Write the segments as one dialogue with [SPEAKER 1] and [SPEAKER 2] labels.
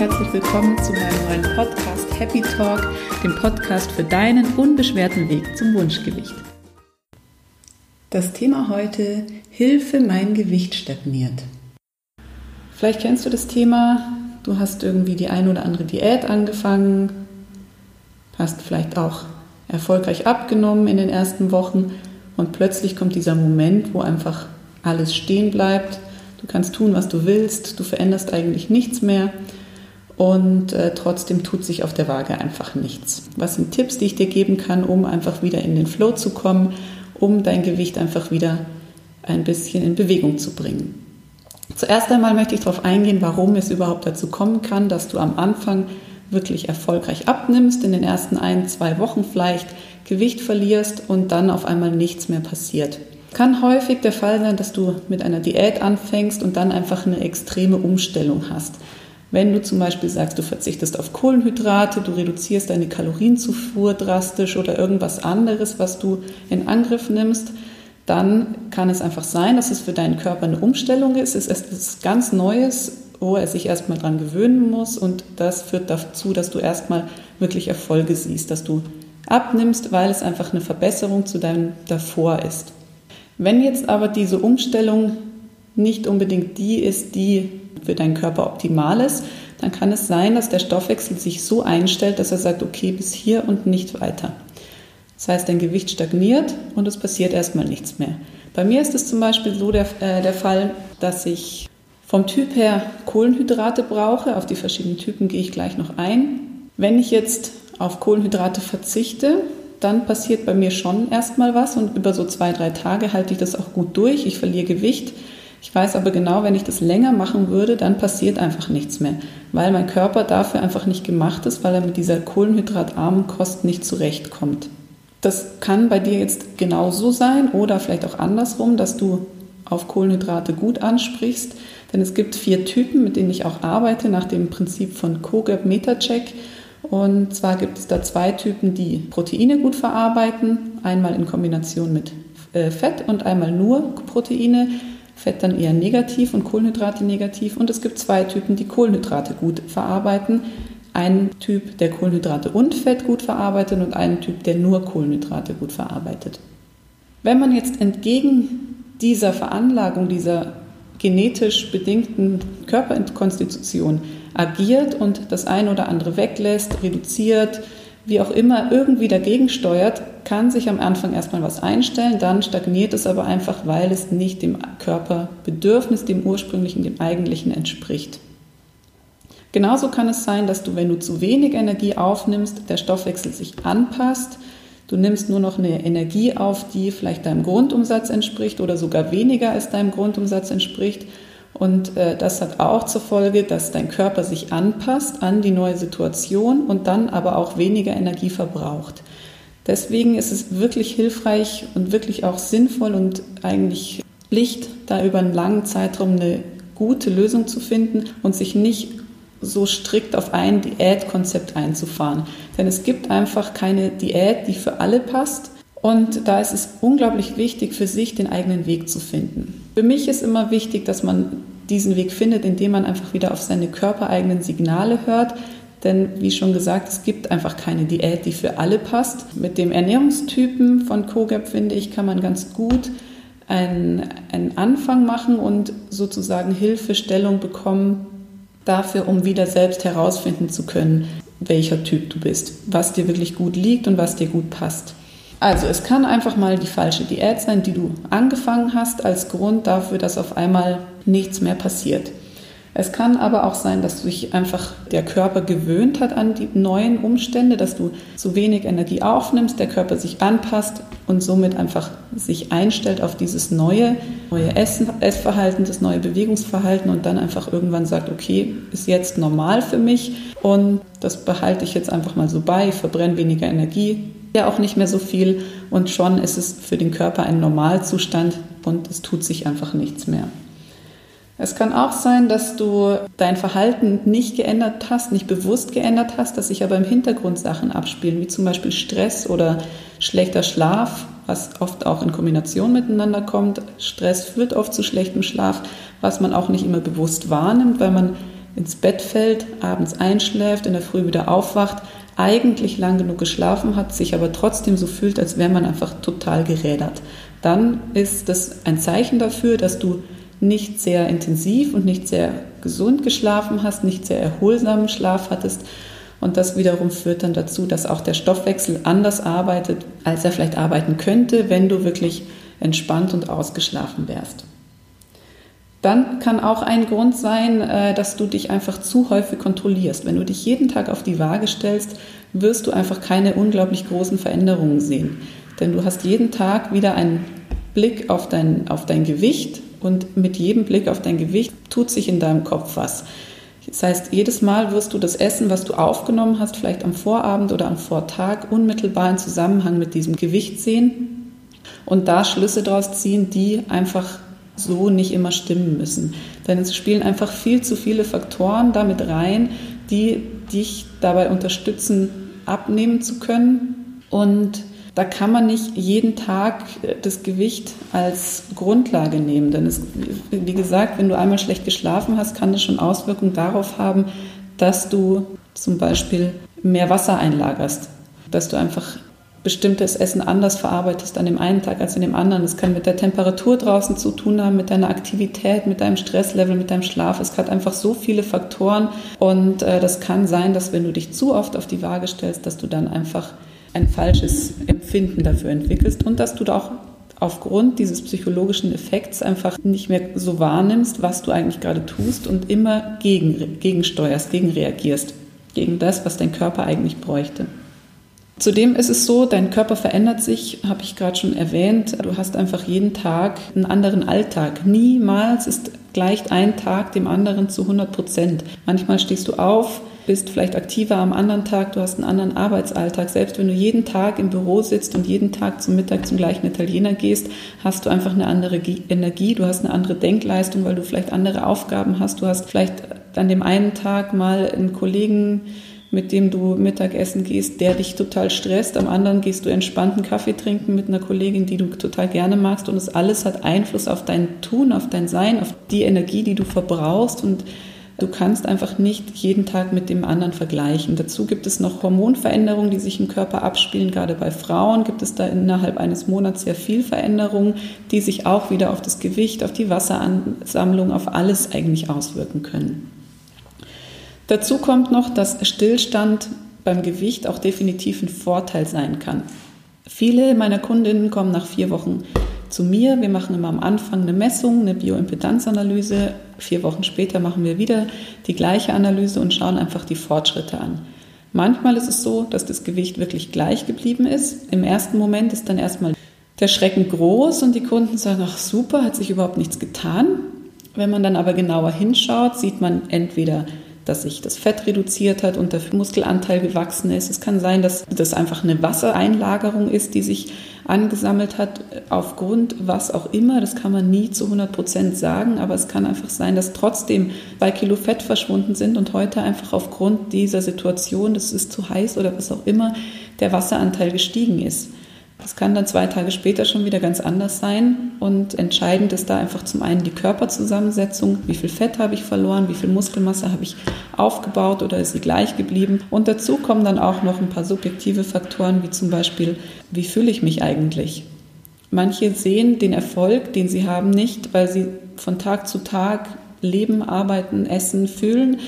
[SPEAKER 1] herzlich willkommen zu meinem neuen Podcast Happy Talk, dem Podcast für deinen unbeschwerten Weg zum Wunschgewicht. Das Thema heute: Hilfe, mein Gewicht stagniert. Vielleicht kennst du das Thema, du hast irgendwie die ein oder andere Diät angefangen, hast vielleicht auch erfolgreich abgenommen in den ersten Wochen und plötzlich kommt dieser Moment, wo einfach alles stehen bleibt. Du kannst tun, was du willst, du veränderst eigentlich nichts mehr und äh, trotzdem tut sich auf der Waage einfach nichts. Was sind Tipps, die ich dir geben kann, um einfach wieder in den Flow zu kommen, um dein Gewicht einfach wieder ein bisschen in Bewegung zu bringen? Zuerst einmal möchte ich darauf eingehen, warum es überhaupt dazu kommen kann, dass du am Anfang wirklich erfolgreich abnimmst, in den ersten ein, zwei Wochen vielleicht Gewicht verlierst und dann auf einmal nichts mehr passiert. Kann häufig der Fall sein, dass du mit einer Diät anfängst und dann einfach eine extreme Umstellung hast. Wenn du zum Beispiel sagst, du verzichtest auf Kohlenhydrate, du reduzierst deine Kalorienzufuhr drastisch oder irgendwas anderes, was du in Angriff nimmst, dann kann es einfach sein, dass es für deinen Körper eine Umstellung ist. Es ist etwas ganz Neues, wo er sich erstmal dran gewöhnen muss und das führt dazu, dass du erstmal wirklich Erfolge siehst, dass du abnimmst, weil es einfach eine Verbesserung zu deinem davor ist. Wenn jetzt aber diese Umstellung nicht unbedingt die ist, die für deinen Körper optimal ist, dann kann es sein, dass der Stoffwechsel sich so einstellt, dass er sagt, okay, bis hier und nicht weiter. Das heißt, dein Gewicht stagniert und es passiert erstmal nichts mehr. Bei mir ist es zum Beispiel so der, äh, der Fall, dass ich vom Typ her Kohlenhydrate brauche. Auf die verschiedenen Typen gehe ich gleich noch ein. Wenn ich jetzt auf Kohlenhydrate verzichte, dann passiert bei mir schon erstmal was und über so zwei, drei Tage halte ich das auch gut durch. Ich verliere Gewicht. Ich weiß aber genau, wenn ich das länger machen würde, dann passiert einfach nichts mehr, weil mein Körper dafür einfach nicht gemacht ist, weil er mit dieser kohlenhydratarmen Kost nicht zurechtkommt. Das kann bei dir jetzt genauso sein oder vielleicht auch andersrum, dass du auf Kohlenhydrate gut ansprichst, denn es gibt vier Typen, mit denen ich auch arbeite, nach dem Prinzip von COGAP Metacheck. Und zwar gibt es da zwei Typen, die Proteine gut verarbeiten, einmal in Kombination mit äh, Fett und einmal nur Proteine. Fett dann eher negativ und Kohlenhydrate negativ. Und es gibt zwei Typen, die Kohlenhydrate gut verarbeiten. Ein Typ, der Kohlenhydrate und Fett gut verarbeitet und einen Typ, der nur Kohlenhydrate gut verarbeitet. Wenn man jetzt entgegen dieser Veranlagung, dieser genetisch bedingten Körperkonstitution agiert und das eine oder andere weglässt, reduziert, wie auch immer irgendwie dagegen steuert, kann sich am Anfang erstmal was einstellen, dann stagniert es aber einfach, weil es nicht dem Körperbedürfnis, dem ursprünglichen, dem eigentlichen entspricht. Genauso kann es sein, dass du, wenn du zu wenig Energie aufnimmst, der Stoffwechsel sich anpasst. Du nimmst nur noch eine Energie auf, die vielleicht deinem Grundumsatz entspricht oder sogar weniger als deinem Grundumsatz entspricht. Und äh, das hat auch zur Folge, dass dein Körper sich anpasst an die neue Situation und dann aber auch weniger Energie verbraucht. Deswegen ist es wirklich hilfreich und wirklich auch sinnvoll und eigentlich Pflicht, da über einen langen Zeitraum eine gute Lösung zu finden und sich nicht so strikt auf ein Diätkonzept einzufahren. Denn es gibt einfach keine Diät, die für alle passt. Und da ist es unglaublich wichtig, für sich den eigenen Weg zu finden. Für mich ist immer wichtig, dass man diesen Weg findet, indem man einfach wieder auf seine körpereigenen Signale hört. Denn wie schon gesagt, es gibt einfach keine Diät, die für alle passt. Mit dem Ernährungstypen von COGAP, finde ich, kann man ganz gut einen, einen Anfang machen und sozusagen Hilfestellung bekommen dafür, um wieder selbst herausfinden zu können, welcher Typ du bist, was dir wirklich gut liegt und was dir gut passt. Also es kann einfach mal die falsche Diät sein, die du angefangen hast, als Grund dafür, dass auf einmal nichts mehr passiert. Es kann aber auch sein, dass sich einfach der Körper gewöhnt hat an die neuen Umstände, dass du zu wenig Energie aufnimmst, der Körper sich anpasst und somit einfach sich einstellt auf dieses neue, neue Essen, Essverhalten, das neue Bewegungsverhalten und dann einfach irgendwann sagt, okay, ist jetzt normal für mich und das behalte ich jetzt einfach mal so bei, ich verbrenne weniger Energie, ja auch nicht mehr so viel und schon ist es für den Körper ein Normalzustand und es tut sich einfach nichts mehr. Es kann auch sein, dass du dein Verhalten nicht geändert hast, nicht bewusst geändert hast, dass sich aber im Hintergrund Sachen abspielen, wie zum Beispiel Stress oder schlechter Schlaf, was oft auch in Kombination miteinander kommt. Stress führt oft zu schlechtem Schlaf, was man auch nicht immer bewusst wahrnimmt, weil man ins Bett fällt, abends einschläft, in der Früh wieder aufwacht, eigentlich lang genug geschlafen hat, sich aber trotzdem so fühlt, als wäre man einfach total gerädert. Dann ist das ein Zeichen dafür, dass du nicht sehr intensiv und nicht sehr gesund geschlafen hast, nicht sehr erholsamen Schlaf hattest. Und das wiederum führt dann dazu, dass auch der Stoffwechsel anders arbeitet, als er vielleicht arbeiten könnte, wenn du wirklich entspannt und ausgeschlafen wärst. Dann kann auch ein Grund sein, äh, dass du dich einfach zu häufig kontrollierst. Wenn du dich jeden Tag auf die Waage stellst, wirst du einfach keine unglaublich großen Veränderungen sehen. Denn du hast jeden Tag wieder einen Blick auf dein, auf dein Gewicht und mit jedem Blick auf dein Gewicht tut sich in deinem Kopf was. Das heißt, jedes Mal wirst du das Essen, was du aufgenommen hast, vielleicht am Vorabend oder am Vortag, unmittelbar in Zusammenhang mit diesem Gewicht sehen und da Schlüsse daraus ziehen, die einfach so nicht immer stimmen müssen. Denn es spielen einfach viel zu viele Faktoren damit rein, die dich dabei unterstützen, abnehmen zu können. Und da kann man nicht jeden Tag das Gewicht als Grundlage nehmen. Denn es, wie gesagt, wenn du einmal schlecht geschlafen hast, kann das schon Auswirkungen darauf haben, dass du zum Beispiel mehr Wasser einlagerst, dass du einfach bestimmtes Essen anders verarbeitest an dem einen Tag als an dem anderen. Es kann mit der Temperatur draußen zu tun haben, mit deiner Aktivität, mit deinem Stresslevel, mit deinem Schlaf. Es hat einfach so viele Faktoren und äh, das kann sein, dass wenn du dich zu oft auf die Waage stellst, dass du dann einfach ein falsches Empfinden dafür entwickelst und dass du da auch aufgrund dieses psychologischen Effekts einfach nicht mehr so wahrnimmst, was du eigentlich gerade tust und immer gegen, gegensteuerst, gegenreagierst, gegen das, was dein Körper eigentlich bräuchte. Zudem ist es so, dein Körper verändert sich, habe ich gerade schon erwähnt. Du hast einfach jeden Tag einen anderen Alltag. Niemals ist gleich ein Tag dem anderen zu 100 Prozent. Manchmal stehst du auf, bist vielleicht aktiver am anderen Tag, du hast einen anderen Arbeitsalltag. Selbst wenn du jeden Tag im Büro sitzt und jeden Tag zum Mittag zum gleichen Italiener gehst, hast du einfach eine andere Energie, du hast eine andere Denkleistung, weil du vielleicht andere Aufgaben hast. Du hast vielleicht an dem einen Tag mal einen Kollegen, mit dem du Mittagessen gehst, der dich total stresst. Am anderen gehst du entspannten Kaffee trinken mit einer Kollegin, die du total gerne magst. Und es alles hat Einfluss auf dein Tun, auf dein Sein, auf die Energie, die du verbrauchst. Und du kannst einfach nicht jeden Tag mit dem anderen vergleichen. Dazu gibt es noch Hormonveränderungen, die sich im Körper abspielen. Gerade bei Frauen gibt es da innerhalb eines Monats sehr viel Veränderungen, die sich auch wieder auf das Gewicht, auf die Wasseransammlung, auf alles eigentlich auswirken können. Dazu kommt noch, dass Stillstand beim Gewicht auch definitiv ein Vorteil sein kann. Viele meiner Kundinnen kommen nach vier Wochen zu mir. Wir machen immer am Anfang eine Messung, eine Bioimpedanzanalyse. Vier Wochen später machen wir wieder die gleiche Analyse und schauen einfach die Fortschritte an. Manchmal ist es so, dass das Gewicht wirklich gleich geblieben ist. Im ersten Moment ist dann erstmal der Schrecken groß und die Kunden sagen, ach super, hat sich überhaupt nichts getan. Wenn man dann aber genauer hinschaut, sieht man entweder dass sich das Fett reduziert hat und der Muskelanteil gewachsen ist. Es kann sein, dass das einfach eine Wassereinlagerung ist, die sich angesammelt hat aufgrund was auch immer. Das kann man nie zu 100 Prozent sagen, aber es kann einfach sein, dass trotzdem zwei Kilo Fett verschwunden sind und heute einfach aufgrund dieser Situation, das ist zu heiß oder was auch immer, der Wasseranteil gestiegen ist. Das kann dann zwei Tage später schon wieder ganz anders sein. Und entscheidend ist da einfach zum einen die Körperzusammensetzung. Wie viel Fett habe ich verloren? Wie viel Muskelmasse habe ich aufgebaut oder ist sie gleich geblieben? Und dazu kommen dann auch noch ein paar subjektive Faktoren, wie zum Beispiel, wie fühle ich mich eigentlich? Manche sehen den Erfolg, den sie haben, nicht, weil sie von Tag zu Tag leben, arbeiten, essen, fühlen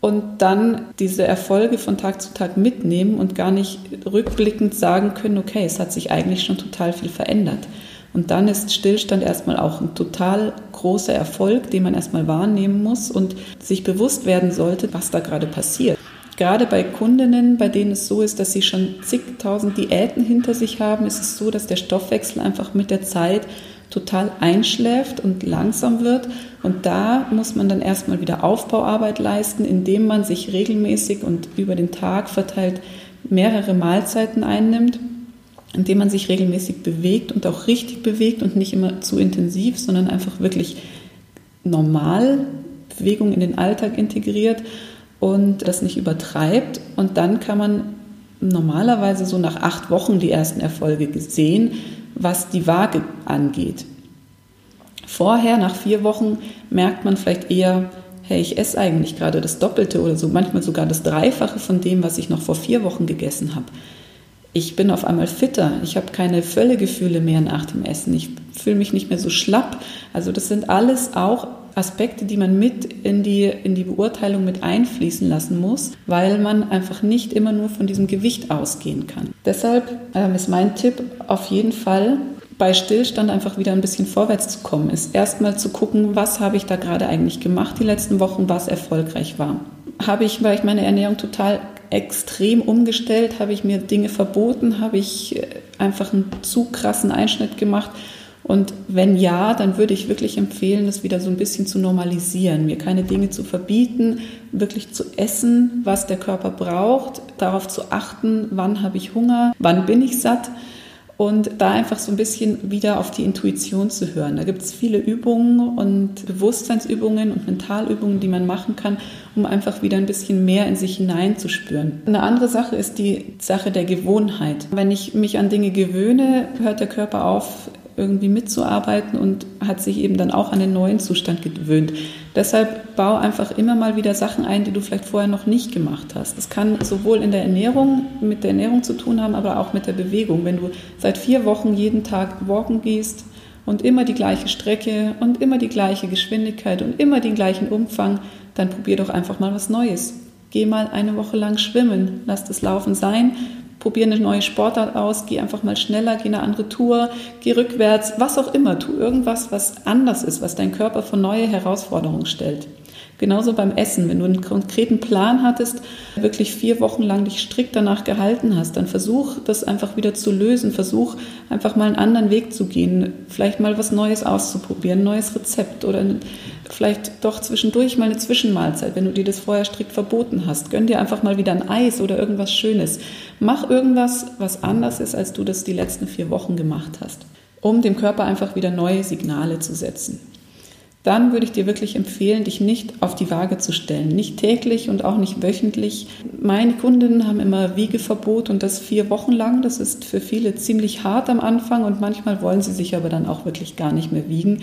[SPEAKER 1] und dann diese Erfolge von Tag zu Tag mitnehmen und gar nicht rückblickend sagen können, okay, es hat sich eigentlich schon total viel verändert. Und dann ist Stillstand erstmal auch ein total großer Erfolg, den man erstmal wahrnehmen muss und sich bewusst werden sollte, was da gerade passiert. Gerade bei Kundinnen, bei denen es so ist, dass sie schon zigtausend Diäten hinter sich haben, ist es so, dass der Stoffwechsel einfach mit der Zeit total einschläft und langsam wird. Und da muss man dann erstmal wieder Aufbauarbeit leisten, indem man sich regelmäßig und über den Tag verteilt mehrere Mahlzeiten einnimmt, indem man sich regelmäßig bewegt und auch richtig bewegt und nicht immer zu intensiv, sondern einfach wirklich normal Bewegung in den Alltag integriert und das nicht übertreibt. Und dann kann man normalerweise so nach acht Wochen die ersten Erfolge sehen was die Waage angeht. Vorher, nach vier Wochen, merkt man vielleicht eher hey, ich esse eigentlich gerade das Doppelte oder so, manchmal sogar das Dreifache von dem, was ich noch vor vier Wochen gegessen habe. Ich bin auf einmal fitter, ich habe keine Völlegefühle mehr nach dem Essen, ich fühle mich nicht mehr so schlapp. Also das sind alles auch Aspekte, die man mit in die, in die Beurteilung mit einfließen lassen muss, weil man einfach nicht immer nur von diesem Gewicht ausgehen kann. Deshalb äh, ist mein Tipp auf jeden Fall, bei Stillstand einfach wieder ein bisschen vorwärts zu kommen, ist erstmal zu gucken, was habe ich da gerade eigentlich gemacht die letzten Wochen, was erfolgreich war. Habe ich, weil ich meine Ernährung total extrem umgestellt, habe ich mir Dinge verboten, habe ich äh, einfach einen zu krassen Einschnitt gemacht. Und wenn ja, dann würde ich wirklich empfehlen, das wieder so ein bisschen zu normalisieren, mir keine Dinge zu verbieten, wirklich zu essen, was der Körper braucht, darauf zu achten, wann habe ich Hunger, wann bin ich satt und da einfach so ein bisschen wieder auf die Intuition zu hören. Da gibt es viele Übungen und Bewusstseinsübungen und Mentalübungen, die man machen kann, um einfach wieder ein bisschen mehr in sich hineinzuspüren. Eine andere Sache ist die Sache der Gewohnheit. Wenn ich mich an Dinge gewöhne, hört der Körper auf, irgendwie mitzuarbeiten und hat sich eben dann auch an den neuen Zustand gewöhnt. Deshalb bau einfach immer mal wieder Sachen ein, die du vielleicht vorher noch nicht gemacht hast. Das kann sowohl in der Ernährung mit der Ernährung zu tun haben, aber auch mit der Bewegung. Wenn du seit vier Wochen jeden Tag walken gehst und immer die gleiche Strecke und immer die gleiche Geschwindigkeit und immer den gleichen Umfang, dann probier doch einfach mal was Neues. Geh mal eine Woche lang schwimmen, lass das Laufen sein probiere eine neue Sportart aus, geh einfach mal schneller, geh eine andere Tour, geh rückwärts, was auch immer. Tu irgendwas, was anders ist, was dein Körper vor neue Herausforderungen stellt. Genauso beim Essen. Wenn du einen konkreten Plan hattest, wirklich vier Wochen lang dich strikt danach gehalten hast, dann versuch das einfach wieder zu lösen. Versuch einfach mal einen anderen Weg zu gehen. Vielleicht mal was Neues auszuprobieren, ein neues Rezept oder vielleicht doch zwischendurch mal eine Zwischenmahlzeit, wenn du dir das vorher strikt verboten hast. Gönn dir einfach mal wieder ein Eis oder irgendwas Schönes. Mach irgendwas, was anders ist, als du das die letzten vier Wochen gemacht hast, um dem Körper einfach wieder neue Signale zu setzen dann würde ich dir wirklich empfehlen, dich nicht auf die Waage zu stellen. Nicht täglich und auch nicht wöchentlich. Meine Kundinnen haben immer Wiegeverbot und das vier Wochen lang. Das ist für viele ziemlich hart am Anfang und manchmal wollen sie sich aber dann auch wirklich gar nicht mehr wiegen,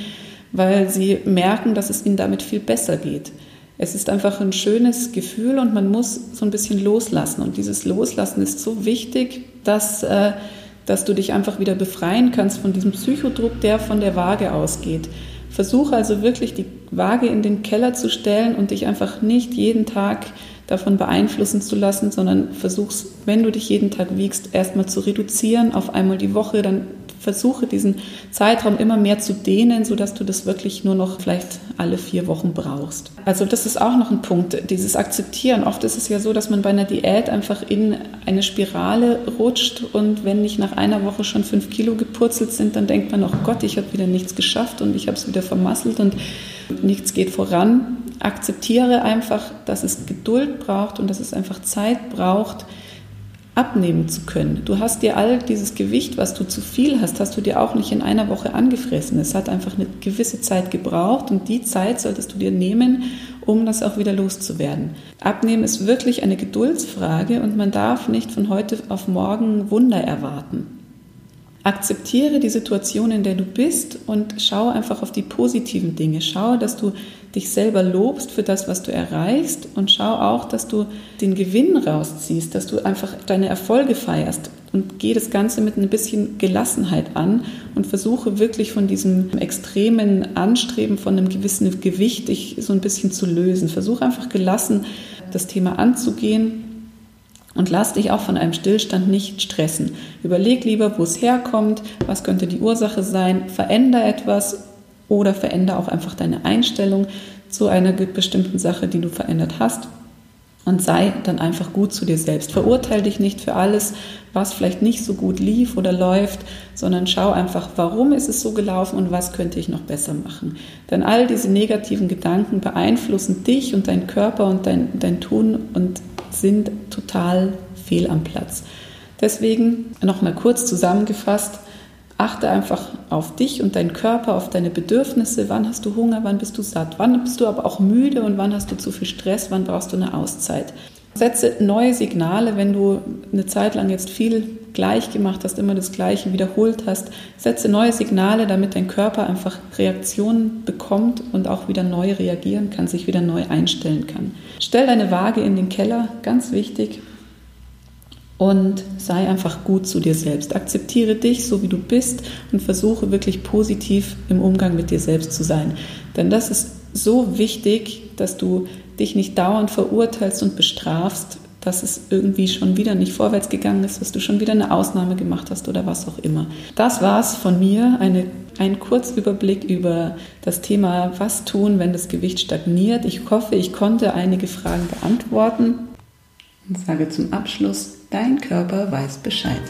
[SPEAKER 1] weil sie merken, dass es ihnen damit viel besser geht. Es ist einfach ein schönes Gefühl und man muss so ein bisschen loslassen. Und dieses Loslassen ist so wichtig, dass, äh, dass du dich einfach wieder befreien kannst von diesem Psychodruck, der von der Waage ausgeht. Versuche also wirklich die Waage in den Keller zu stellen und dich einfach nicht jeden Tag davon beeinflussen zu lassen, sondern versuch's, wenn du dich jeden Tag wiegst, erstmal zu reduzieren auf einmal die Woche, dann versuche diesen Zeitraum immer mehr zu dehnen, sodass du das wirklich nur noch vielleicht alle vier Wochen brauchst. Also das ist auch noch ein Punkt, dieses Akzeptieren. Oft ist es ja so, dass man bei einer Diät einfach in eine Spirale rutscht und wenn nicht nach einer Woche schon fünf Kilo gepurzelt sind, dann denkt man, oh Gott, ich habe wieder nichts geschafft und ich habe es wieder vermasselt und nichts geht voran. Akzeptiere einfach, dass es Geduld braucht und dass es einfach Zeit braucht, abnehmen zu können. Du hast dir all dieses Gewicht, was du zu viel hast, hast du dir auch nicht in einer Woche angefressen. Es hat einfach eine gewisse Zeit gebraucht und die Zeit solltest du dir nehmen, um das auch wieder loszuwerden. Abnehmen ist wirklich eine Geduldsfrage und man darf nicht von heute auf morgen Wunder erwarten. Akzeptiere die Situation, in der du bist und schau einfach auf die positiven Dinge. Schau, dass du dich selber lobst für das, was du erreichst und schau auch, dass du den Gewinn rausziehst, dass du einfach deine Erfolge feierst und geh das Ganze mit ein bisschen Gelassenheit an und versuche wirklich von diesem extremen Anstreben von einem gewissen Gewicht dich so ein bisschen zu lösen. Versuche einfach gelassen das Thema anzugehen und lass dich auch von einem Stillstand nicht stressen. Überleg lieber, wo es herkommt, was könnte die Ursache sein, veränder etwas oder veränder auch einfach deine Einstellung zu einer bestimmten Sache, die du verändert hast. Und sei dann einfach gut zu dir selbst. Verurteile dich nicht für alles, was vielleicht nicht so gut lief oder läuft, sondern schau einfach, warum ist es so gelaufen und was könnte ich noch besser machen. Denn all diese negativen Gedanken beeinflussen dich und deinen Körper und dein, dein Tun und sind total fehl am Platz. Deswegen nochmal kurz zusammengefasst, achte einfach auf dich und deinen Körper, auf deine Bedürfnisse. Wann hast du Hunger, wann bist du satt, wann bist du aber auch müde und wann hast du zu viel Stress, wann brauchst du eine Auszeit. Setze neue Signale, wenn du eine Zeit lang jetzt viel gleich gemacht hast, immer das Gleiche wiederholt hast. Setze neue Signale, damit dein Körper einfach Reaktionen bekommt und auch wieder neu reagieren kann, sich wieder neu einstellen kann. Stell deine Waage in den Keller, ganz wichtig. Und sei einfach gut zu dir selbst. Akzeptiere dich so, wie du bist und versuche wirklich positiv im Umgang mit dir selbst zu sein. Denn das ist so wichtig, dass du dich nicht dauernd verurteilst und bestrafst, dass es irgendwie schon wieder nicht vorwärts gegangen ist, dass du schon wieder eine Ausnahme gemacht hast oder was auch immer. Das war's von mir, eine, ein Kurzüberblick über das Thema, was tun, wenn das Gewicht stagniert. Ich hoffe, ich konnte einige Fragen beantworten und sage zum Abschluss, dein Körper weiß Bescheid.